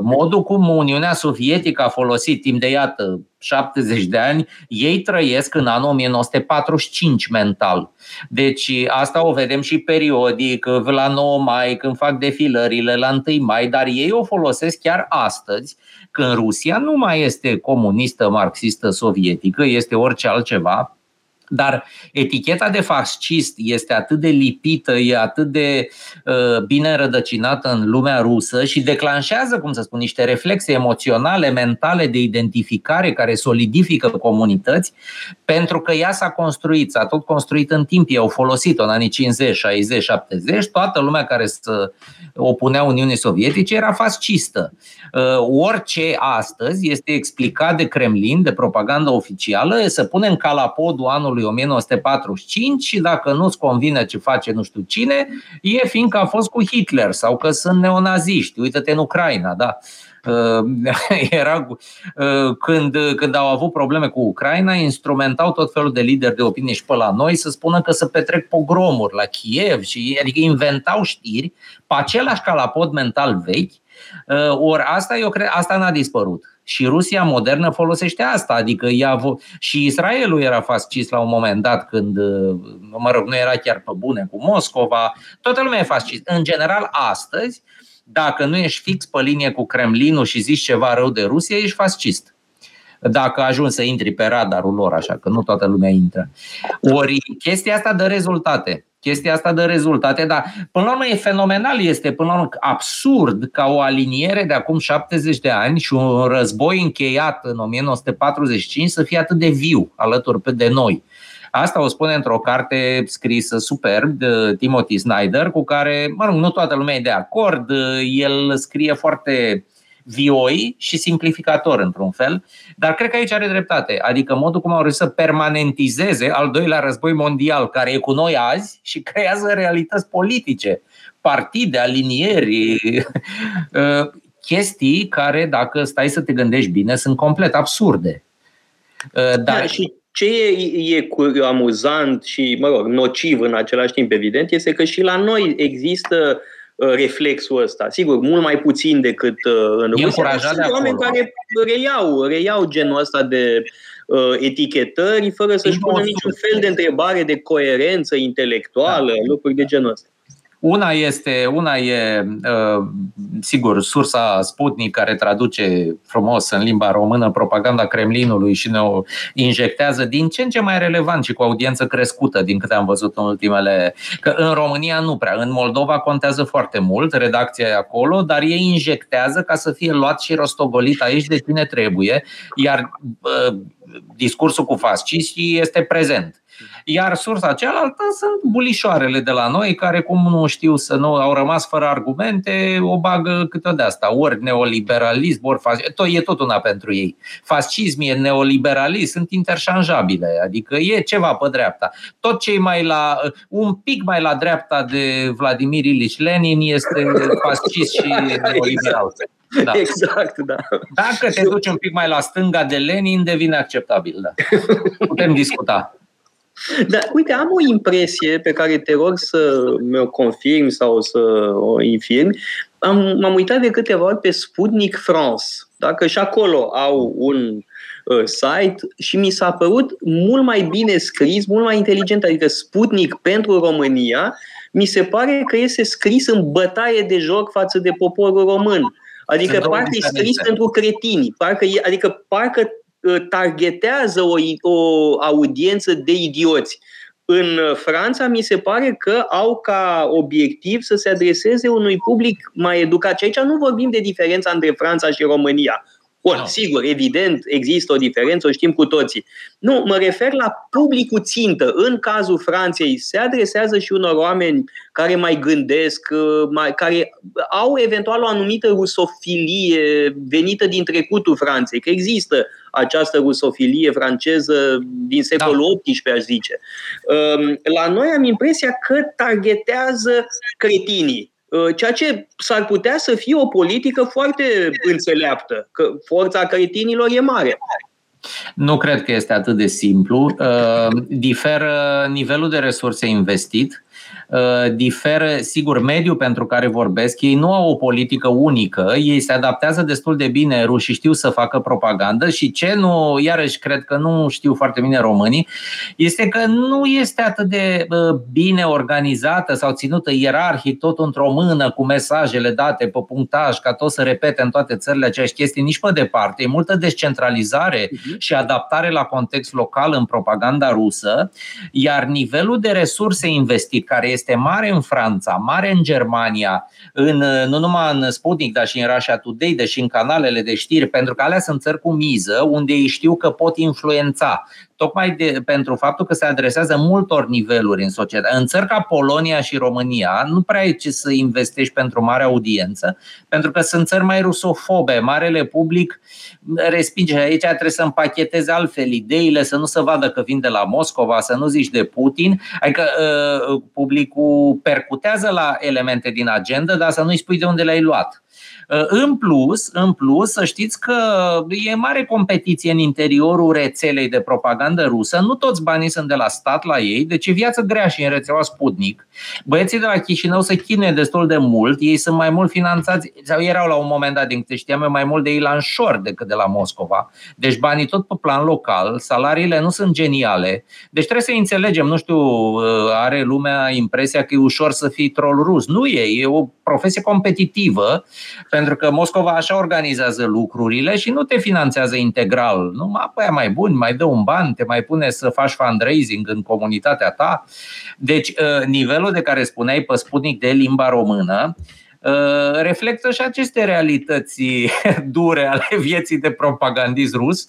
modul cum Uniunea Sovietică a folosit timp de, iată, 70 de ani, ei trăiesc în anul 1945 mental. Deci asta o vedem și periodic, la 9 mai, când fac defilările, la 1 mai, dar ei o folosesc chiar astăzi, când Rusia nu mai este comunistă, marxistă, sovietică, este orice altceva, dar eticheta de fascist este atât de lipită, e atât de uh, bine rădăcinată în lumea rusă și declanșează, cum să spun, niște reflexe emoționale, mentale de identificare care solidifică comunități, pentru că ea s-a construit, s-a tot construit în timp, ei au folosit-o în anii 50, 60, 70, toată lumea care se opunea Uniunii Sovietice era fascistă. Uh, orice astăzi este explicat de Kremlin, de propaganda oficială, să punem calapodul anului 1945 și dacă nu-ți convine ce face nu știu cine, e fiindcă a fost cu Hitler sau că sunt neonaziști. Uită-te în Ucraina, da. (laughs) Era când, când au avut probleme cu Ucraina, instrumentau tot felul de lideri de opinie și pe la noi să spună că să petrec pogromuri la Kiev și adică inventau știri pe același calapod mental vechi ori asta, eu cred, asta n-a dispărut. Și Rusia modernă folosește asta, adică ea vo- și Israelul era fascist la un moment dat când, uh, mă rog, nu era chiar pe bune cu Moscova, toată lumea e fascist. În general, astăzi, dacă nu ești fix pe linie cu Kremlinul și zici ceva rău de Rusia, ești fascist dacă ajungi să intri pe radarul lor, așa că nu toată lumea intră. Ori chestia asta dă rezultate. Chestia asta dă rezultate, dar până la urmă e fenomenal, este până la urmă absurd ca o aliniere de acum 70 de ani și un război încheiat în 1945 să fie atât de viu alături de noi. Asta o spune într-o carte scrisă superb de Timothy Snyder, cu care, mă rog, nu toată lumea e de acord. El scrie foarte vioi și simplificator într-un fel, dar cred că aici are dreptate. Adică modul cum au reușit să permanentizeze al doilea război mondial, care e cu noi azi și creează realități politice, partide, alinieri, (laughs) uh, chestii care, dacă stai să te gândești bine, sunt complet absurde. Uh, dar... Da, și ce e, e amuzant și, mă rog, nociv în același timp, evident, este că și la noi există Uh, reflexul ăsta. Sigur, mult mai puțin decât uh, în Rusia. Sunt oameni care reiau, reiau genul ăsta de uh, etichetări fără să-și pună niciun fel de întrebare de coerență intelectuală, da. lucruri de genul ăsta. Una este, una e, uh, sigur, sursa Sputnik care traduce frumos în limba română propaganda Kremlinului și ne o injectează din ce în ce mai relevant și cu audiență crescută din câte am văzut în ultimele... Că în România nu prea, în Moldova contează foarte mult, redacția e acolo, dar ei injectează ca să fie luat și rostogolit aici de cine trebuie, iar uh, discursul cu fasciștii este prezent. Iar sursa cealaltă sunt bulișoarele de la noi, care cum nu știu să nu au rămas fără argumente, o bagă câte de asta. Ori neoliberalism, ori fascism, tot, e tot una pentru ei. Fascism e neoliberalism, sunt interșanjabile, adică e ceva pe dreapta. Tot ce mai la, un pic mai la dreapta de Vladimir Ilici Lenin este fascist și (laughs) neoliberal. Da. Exact, da. Dacă te duci un pic mai la stânga de Lenin, devine acceptabil, da. (laughs) Putem discuta. Dar uite, am o impresie pe care te rog să mi-o confirmi sau să o infirmi. Am, m-am uitat de câteva ori pe Sputnik France, dacă și acolo au un uh, site și mi s-a părut mult mai bine scris, mult mai inteligent, adică Sputnik pentru România, mi se pare că este scris în bătaie de joc față de poporul român. Adică parcă e scris pentru cretini, parcă e, adică parcă Uh, targetează o, o audiență de idioți. În Franța mi se pare că au ca obiectiv să se adreseze unui public mai educat. Și aici nu vorbim de diferența între Franța și România. Bun, no. sigur, evident, există o diferență, o știm cu toții. Nu, mă refer la publicul țintă. În cazul Franței se adresează și unor oameni care mai gândesc, uh, mai, care au eventual o anumită rusofilie venită din trecutul Franței, că există această rusofilie franceză din secolul da. XVIII, aș zice. Um, la noi am impresia că targetează cretinii Uh, ceea ce s-ar putea să fie o politică foarte înțeleaptă, că forța cretinilor e mare. Nu cred că este atât de simplu. Uh, diferă nivelul de resurse investit Uh, diferă, sigur, mediul pentru care vorbesc, ei nu au o politică unică, ei se adaptează destul de bine, rușii știu să facă propagandă și ce nu, iarăși cred că nu știu foarte bine românii, este că nu este atât de uh, bine organizată sau ținută ierarhic, tot într-o mână cu mesajele date pe punctaj, ca tot să repete în toate țările aceeași chestii, nici pe departe. E multă descentralizare uh-huh. și adaptare la context local în propaganda rusă, iar nivelul de resurse investit, care este mare în Franța, mare în Germania, în, nu numai în Sputnik, dar și în Russia Today, dar și în canalele de știri, pentru că alea sunt țări cu miză, unde ei știu că pot influența tocmai de, pentru faptul că se adresează multor niveluri în societate. În țări ca Polonia și România nu prea e ce să investești pentru mare audiență, pentru că sunt țări mai rusofobe. Marele public respinge. Aici trebuie să împacheteze altfel ideile, să nu se vadă că vin de la Moscova, să nu zici de Putin. Adică uh, publicul percutează la elemente din agenda, dar să nu-i spui de unde le-ai luat. Uh, în plus, în plus, să știți că e mare competiție în interiorul rețelei de propagandă rusă. Nu toți banii sunt de la stat la ei, deci e viață grea și în rețeaua Sputnik. Băieții de la Chișinău se chinuie destul de mult, ei sunt mai mult finanțați, sau erau la un moment dat, din câte știam mai mult de Ilan Shor decât de la Moscova. Deci banii tot pe plan local, salariile nu sunt geniale. Deci trebuie să înțelegem, nu știu, uh, are lumea impresia că e ușor să fii troll rus. Nu e, e o profesie competitivă pentru că Moscova așa organizează lucrurile și nu te finanțează integral. Nu, apoi mai bun, mai dă un ban, te mai pune să faci fundraising în comunitatea ta. Deci, uh, nivelul de care spuneai pe Sputnik de limba română, uh, reflectă și aceste realități (laughs) dure ale vieții de propagandist rus.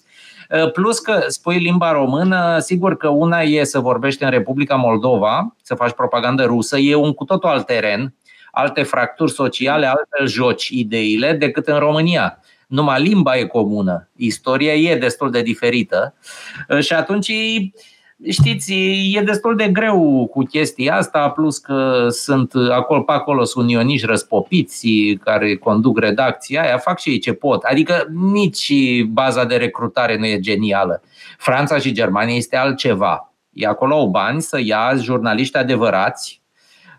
Uh, plus că spui limba română, sigur că una e să vorbești în Republica Moldova, să faci propagandă rusă, e un cu totul alt teren alte fracturi sociale, altfel joci ideile decât în România. Numai limba e comună, istoria e destul de diferită și atunci știți, e destul de greu cu chestia asta, plus că sunt acolo pe acolo sunt unioniști răspopiți care conduc redacția aia, fac și ei ce pot. Adică nici baza de recrutare nu e genială. Franța și Germania este altceva. E acolo au bani să ia jurnaliști adevărați,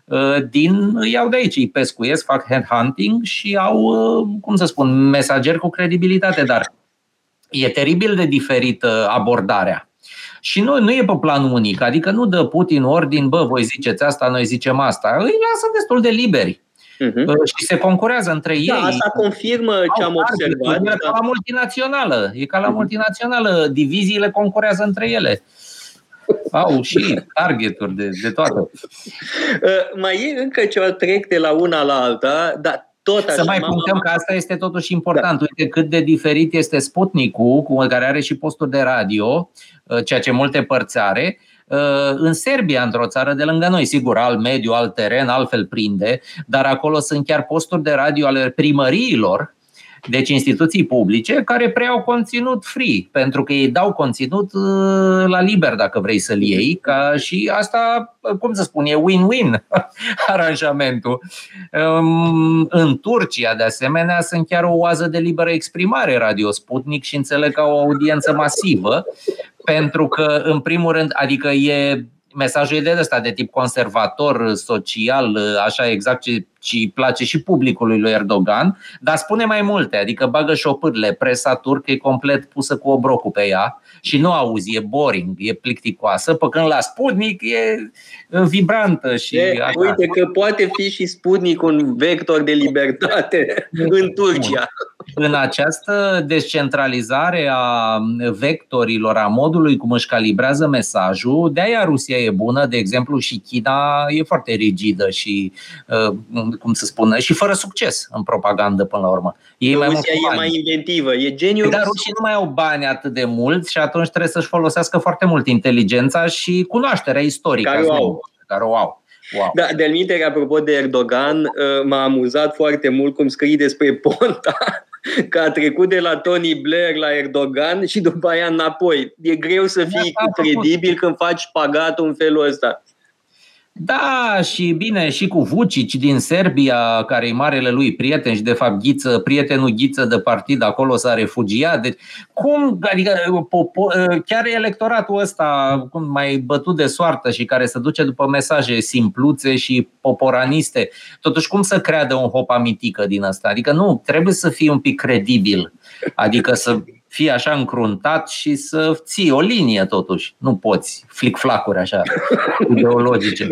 Uh, din, iau de aici, îi pescuiesc, fac headhunting și au, uh, cum să spun, mesageri cu credibilitate, dar e teribil de diferită abordarea. Și nu, nu e pe plan unic, adică nu dă Putin ordin, bă, voi ziceți asta, noi zicem asta. Îi lasă destul de liberi. Uh-huh. Și se concurează între da, ei. Asta confirmă ce am observat. E ca la multinațională. E ca la multinațională. Diviziile concurează între ele. Au și targeturi de, de toate. (laughs) Uh, mai e încă ceva, trec de la una la alta, dar tot așa. Să mai punctăm că asta este totuși important. Da. Uite cât de diferit este Sputnik-ul, care are și posturi de radio, uh, ceea ce multe părți are, uh, în Serbia, într-o țară de lângă noi, sigur, alt mediu, alt teren, altfel prinde, dar acolo sunt chiar posturi de radio ale primăriilor deci instituții publice care preiau conținut free, pentru că ei dau conținut uh, la liber dacă vrei să-l iei, ca și asta, cum să spun, e win-win (laughs) aranjamentul. Um, în Turcia, de asemenea, sunt chiar o oază de liberă exprimare Radio Sputnik și înțeleg ca o audiență masivă, pentru că, în primul rând, adică e mesajul e de ăsta, de tip conservator, social, așa exact ce, ce place și publicului lui Erdogan, dar spune mai multe, adică bagă șopârle, presa turcă e complet pusă cu obrocul pe ea și nu auzi, e boring, e plicticoasă, pe când la Sputnik e vibrantă și e, așa. Uite că poate fi și Sputnik un vector de libertate în Turcia în această descentralizare a vectorilor, a modului cum își calibrează mesajul, de aia Rusia e bună, de exemplu, și China e foarte rigidă și, uh, cum să spună, și fără succes în propagandă până la urmă. Ei Rusia mai e mai inventivă, e geniu. Dar rușii nu mai au bani atât de mult și atunci trebuie să-și folosească foarte mult inteligența și cunoașterea istorică. Care o au. Care o au. Wow. Da, de minte, apropo de Erdogan, uh, m-a amuzat foarte mult cum scrie despre Ponta (laughs) că a trecut de la Tony Blair la Erdogan și după aia înapoi. E greu să fii credibil când faci pagatul în felul ăsta. Da, și bine, și cu Vucic din Serbia, care e marele lui prieten și de fapt ghiță, prietenul ghiță de partid, acolo s-a refugiat. Deci, cum, adică chiar electoratul ăsta, cum mai bătut de soartă și care se duce după mesaje simpluțe și poporaniste, totuși cum să creadă un hopa mitică din asta? Adică nu, trebuie să fii un pic credibil. Adică să fii așa încruntat și să ții o linie totuși. Nu poți flic-flacuri așa ideologice.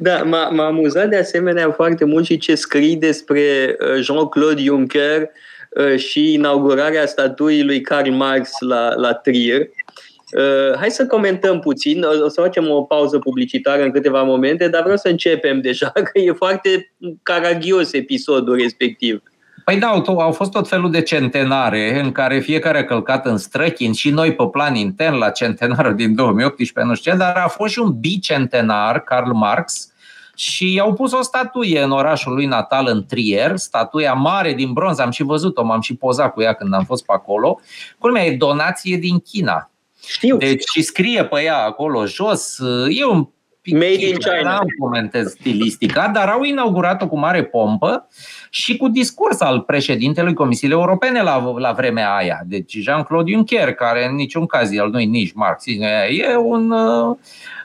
Da, m-a, m-a amuzat de asemenea foarte mult și ce scrii despre uh, Jean-Claude Juncker uh, și inaugurarea statuii lui Karl Marx la, la Trier. Uh, hai să comentăm puțin, o să facem o pauză publicitară în câteva momente, dar vreau să începem deja, (laughs) că e foarte caragios episodul respectiv. Păi da, au fost tot felul de centenare în care fiecare a călcat în străchin și noi pe plan intern la centenarul din 2018, nu știu ce, dar a fost și un bicentenar, Karl Marx, și i-au pus o statuie în orașul lui natal, în Trier, statuia mare din bronz, am și văzut-o, m-am și pozat cu ea când am fost pe acolo. Culmea e donație din China. Știu. Deci și scrie pe ea acolo jos, e un Made in China. Nu comentez stilistica, dar au inaugurat-o cu mare pompă și cu discurs al președintelui Comisiei Europene la, la vremea aia. Deci Jean-Claude Juncker, care în niciun caz el nu nici marxist, e un uh,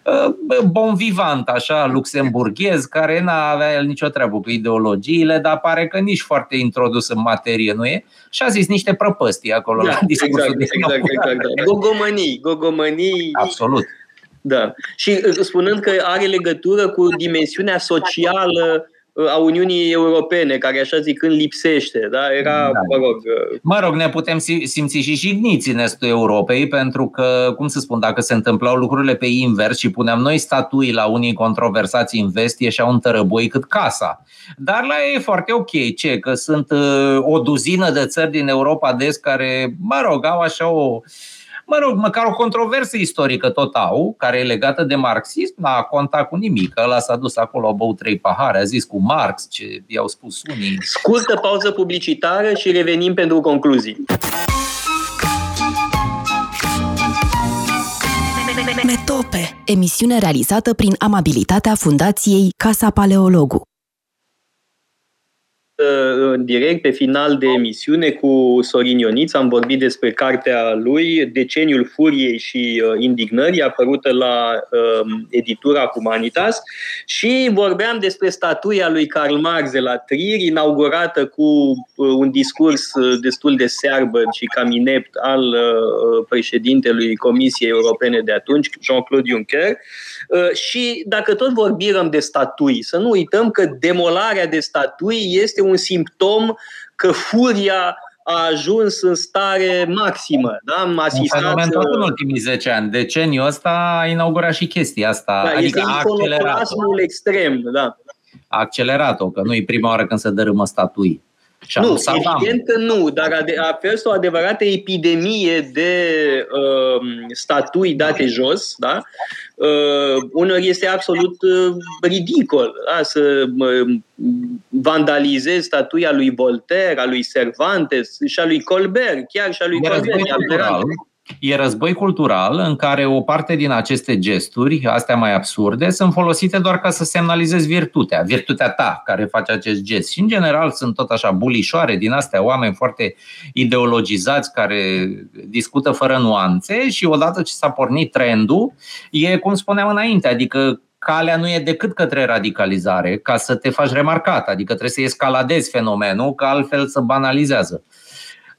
uh, bon vivant, așa, luxemburghez, care n-a avea el nicio treabă cu ideologiile, dar pare că nici foarte introdus în materie nu e. Și a zis niște prăpăstii acolo Da, la discursul exact, de exact, exact, exact. Gogomănii, gogomănii. Absolut. Da. Și uh, spunând că are legătură cu dimensiunea socială uh, a Uniunii Europene, care așa zicând lipsește. Da? Era, Da. mă rog, uh, Mă rog, ne putem si- simți și jigniți în estul Europei, pentru că, cum să spun, dacă se întâmplau lucrurile pe invers și puneam noi statui la unii controversați în vest, ieșeau un tărăboi cât casa. Dar la ei e foarte ok, ce? Că sunt uh, o duzină de țări din Europa de Est care, mă rog, au așa o mă rog, măcar o controversă istorică tot au, care e legată de marxism, n-a contat cu nimic. Ăla s-a dus acolo, a băut trei pahare, a zis cu Marx, ce i-au spus unii. scurtă pauză publicitară și revenim pentru concluzii. Metope, emisiune realizată prin amabilitatea Fundației Casa Paleologu. În direct pe final de emisiune cu Sorin Ioniț. Am vorbit despre cartea lui, Deceniul Furiei și uh, Indignării, apărută la uh, editura Humanitas și vorbeam despre statuia lui Karl Marx de la Trier, inaugurată cu uh, un discurs uh, destul de searbă și cam inept al uh, președintelui Comisiei Europene de atunci, Jean-Claude Juncker. Uh, și dacă tot vorbim de statui, să nu uităm că demolarea de statui este un simptom că furia a ajuns în stare maximă. Da? Am Un asistat... fenomen tot în uh, ultimii 10 ani. Deceniul ăsta a inaugurat și chestia asta. da, adică este a accelerat-o. iconoclasmul extrem. Da. A accelerat-o, că nu e prima oară când se dărâmă statui. Și Nu, nu, Saddam. evident că nu, dar ade- a fost o adevărată epidemie de uh, statui date jos, da? Uh, unor este absolut uh, ridicol da? să uh, vandalizezi statuia lui Voltaire, a lui Cervantes și a lui Colbert, chiar și a lui E Colbert. Război e aberant. cultural. E război cultural în care o parte din aceste gesturi, astea mai absurde, sunt folosite doar ca să semnalizezi virtutea, virtutea ta care face acest gest. Și în general sunt tot așa bulișoare din astea, oameni foarte ideologizați care discută fără nuanțe și odată ce s-a pornit trendul, e cum spuneam înainte, adică calea nu e decât către radicalizare, ca să te faci remarcat, adică trebuie să escaladezi fenomenul, că altfel se banalizează.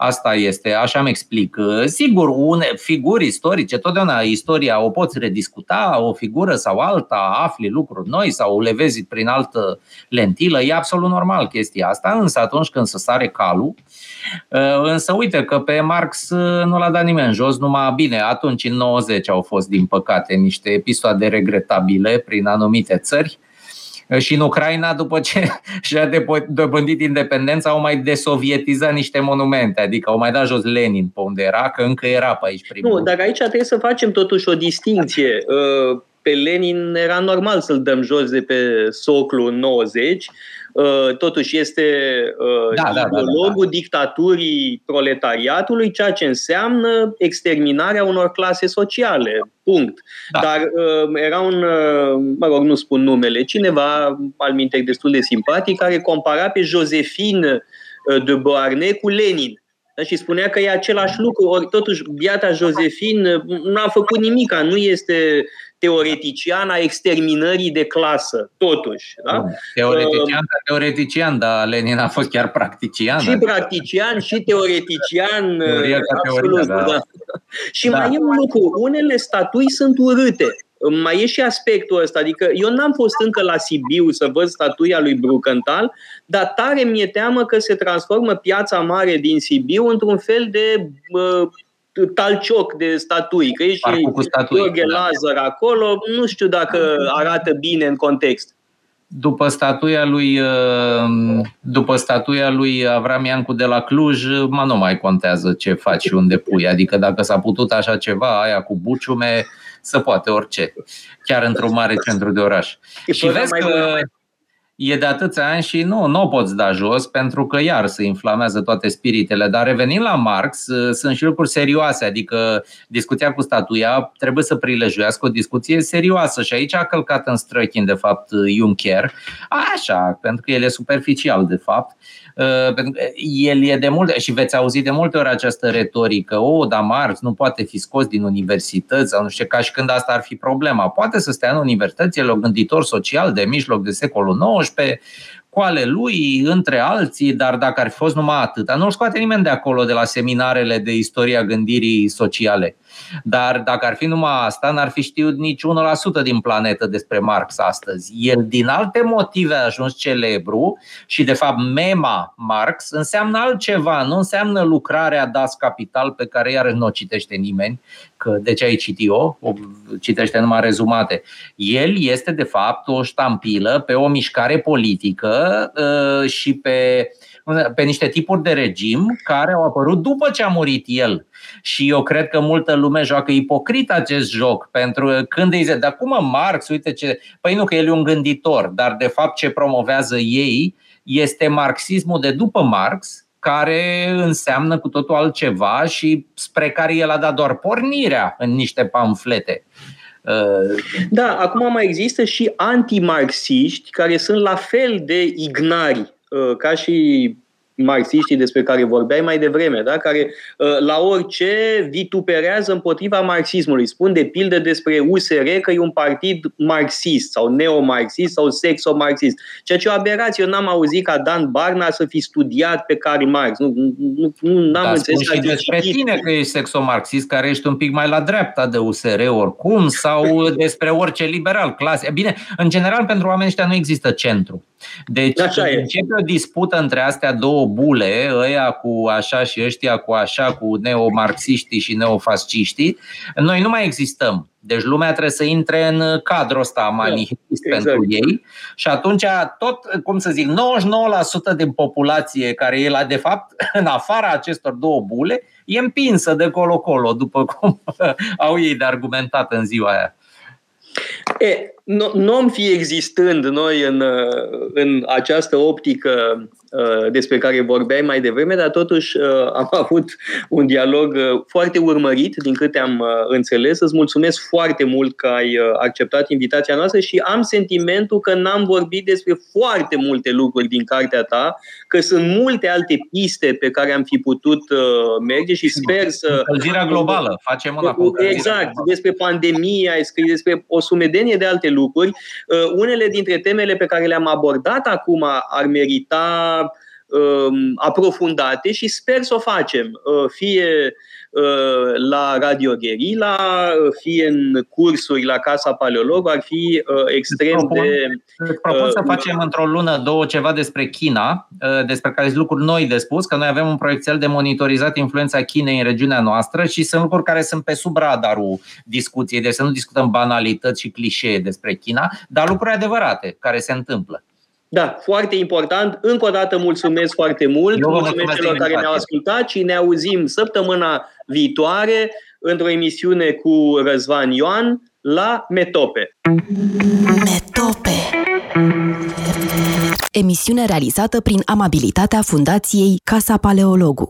Asta este, așa îmi explic. Sigur, une, figuri istorice, totdeauna istoria o poți rediscuta, o figură sau alta, afli lucruri noi sau le vezi prin altă lentilă, e absolut normal chestia asta, însă atunci când se sare calul, însă uite că pe Marx nu l-a dat nimeni jos, numai bine, atunci în 90 au fost din păcate niște episoade regretabile prin anumite țări, și în Ucraina, după ce (laughs) și-a dobândit independența, au mai desovietizat niște monumente, adică au mai dat jos Lenin pe unde era, că încă era pe aici primul. Nu, dar aici trebuie să facem totuși o distinție. Pe Lenin era normal să-l dăm jos de pe soclu în 90, totuși este da, ideologul da, da, da. dictaturii proletariatului, ceea ce înseamnă exterminarea unor clase sociale. Punct. Da. Dar uh, era un, uh, mă rog, nu spun numele, cineva, al minte destul de simpatic, care compara pe Josephine de Beauharnais cu Lenin. Da? Și spunea că e același lucru, ori totuși biata Josephine nu a făcut nimic, nu este teoretician a exterminării de clasă, totuși. Da? Teoretician, uh, teoretician, dar Lenin a fost chiar practician. Și practician, și teoretician. Teoria ca absolut, teoria, da. da. Și Da. mai e un lucru, unele statui sunt urâte. Mai e și aspectul ăsta, adică eu n-am fost încă la Sibiu să văd statuia lui Brucantal, dar tare mi-e teamă că se transformă piața mare din Sibiu într-un fel de uh, talcioc de statui, că e și Parcul cu statui, Gheorghe da. Lazar acolo, nu știu dacă arată bine în context. După statuia lui uh, după statuia lui Avram Iancu de la Cluj, mă, nu mai contează ce faci și unde pui. Adică dacă s-a putut așa ceva, aia cu buciume, se poate orice. Chiar într-un mare centru de oraș. E Și fără vezi mai că bună. e de atâția ani și nu, nu o poți da jos pentru că iar se inflamează toate spiritele. Dar revenind la Marx, sunt și lucruri serioase, adică discuția cu statuia trebuie să prilejuiască o discuție serioasă și aici a călcat în străchin, de fapt, Juncker, așa, pentru că el e superficial, de fapt. Uh, pentru că el e de multe, și veți auzi de multe ori această retorică, o, oh, dar Marx nu poate fi scos din universități sau nu știu, ca și când asta ar fi problema. Poate să stea în universități, el o gânditor social de mijloc de secolul XIX, cu ale lui, între alții, dar dacă ar fi fost numai atât, nu-l scoate nimeni de acolo, de la seminarele de istoria gândirii sociale. Dar dacă ar fi numai asta, n-ar fi știut nici 1% din planetă despre Marx astăzi. El, din alte motive, a ajuns celebru și, de fapt, mema Marx înseamnă altceva, nu înseamnă lucrarea Das Capital pe care iarăși nu o citește nimeni, că de ce ai citit-o, o citește numai rezumate. El este, de fapt, o ștampilă pe o mișcare politică uh, și pe pe niște tipuri de regim care au apărut după ce a murit el. Și eu cred că multă lume joacă ipocrit acest joc, pentru că când îi zice, dar cum Marx, uite ce... Păi nu, că el e un gânditor, dar de fapt ce promovează ei este marxismul de după Marx, care înseamnă cu totul altceva și spre care el a dat doar pornirea în niște pamflete. Da, acum mai există și antimarxiști care sunt la fel de ignari Uh, ca și marxiștii despre care vorbeai mai devreme, da? care uh, la orice vituperează împotriva marxismului. Spun de pildă despre USR că e un partid marxist sau neomarxist sau sexomarxist. Ceea ce e o aberație. Eu n-am auzit ca Dan Barna să fi studiat pe Karl Marx. Nu, nu, nu n-am da, înțeles. și despre tine că ești sexomarxist, care ești un pic mai la dreapta de USR oricum, sau despre orice liberal clase. Bine, în general, pentru oamenii ăștia nu există centru. Deci Așa începe o dispută între astea două bule, ăia cu așa și ăștia cu așa, cu neomarxiștii și neofasciștii, noi nu mai existăm. Deci lumea trebuie să intre în cadrul ăsta manihist exact. pentru ei și atunci tot, cum să zic, 99% din populație care e la de fapt (laughs) în afara acestor două bule e împinsă de colo-colo, după cum (laughs) au ei de argumentat în ziua aia. E, nu, nu am fi existând noi în, în această optică Uh, despre care vorbeai mai devreme, dar totuși uh, (laughs) am avut un dialog uh, foarte urmărit, din câte am înțeles. Îți mulțumesc foarte mult că ai acceptat invitația noastră și am sentimentul că n-am vorbit despre foarte multe lucruri din cartea ta, că sunt multe alte piste pe care am fi putut merge și sper să... Încălzirea globală, facem una cu Exact, despre pandemie, ai scris despre o sumedenie de alte lucruri. Unele dintre temele pe care le-am abordat acum ar merita Um, aprofundate și sper să o facem, uh, fie uh, la Radio Guerilla, fie în cursuri la Casa Paleolog, ar fi uh, extrem propun, de... propun să facem într-o lună, două, ceva despre China, despre care sunt lucruri noi de spus, că noi avem un proiectel de monitorizat influența Chinei în regiunea noastră și sunt lucruri care sunt pe sub radarul discuției, deci să nu discutăm banalități și clișee despre China, dar lucruri adevărate care se întâmplă. Da, foarte important. Încă o dată mulțumesc foarte mult. Eu mulțumesc, mulțumesc celor care ne-au ascultat și ne auzim săptămâna viitoare într-o emisiune cu Răzvan Ioan la Metope. Metope. Emisiune realizată prin amabilitatea Fundației Casa Paleologu.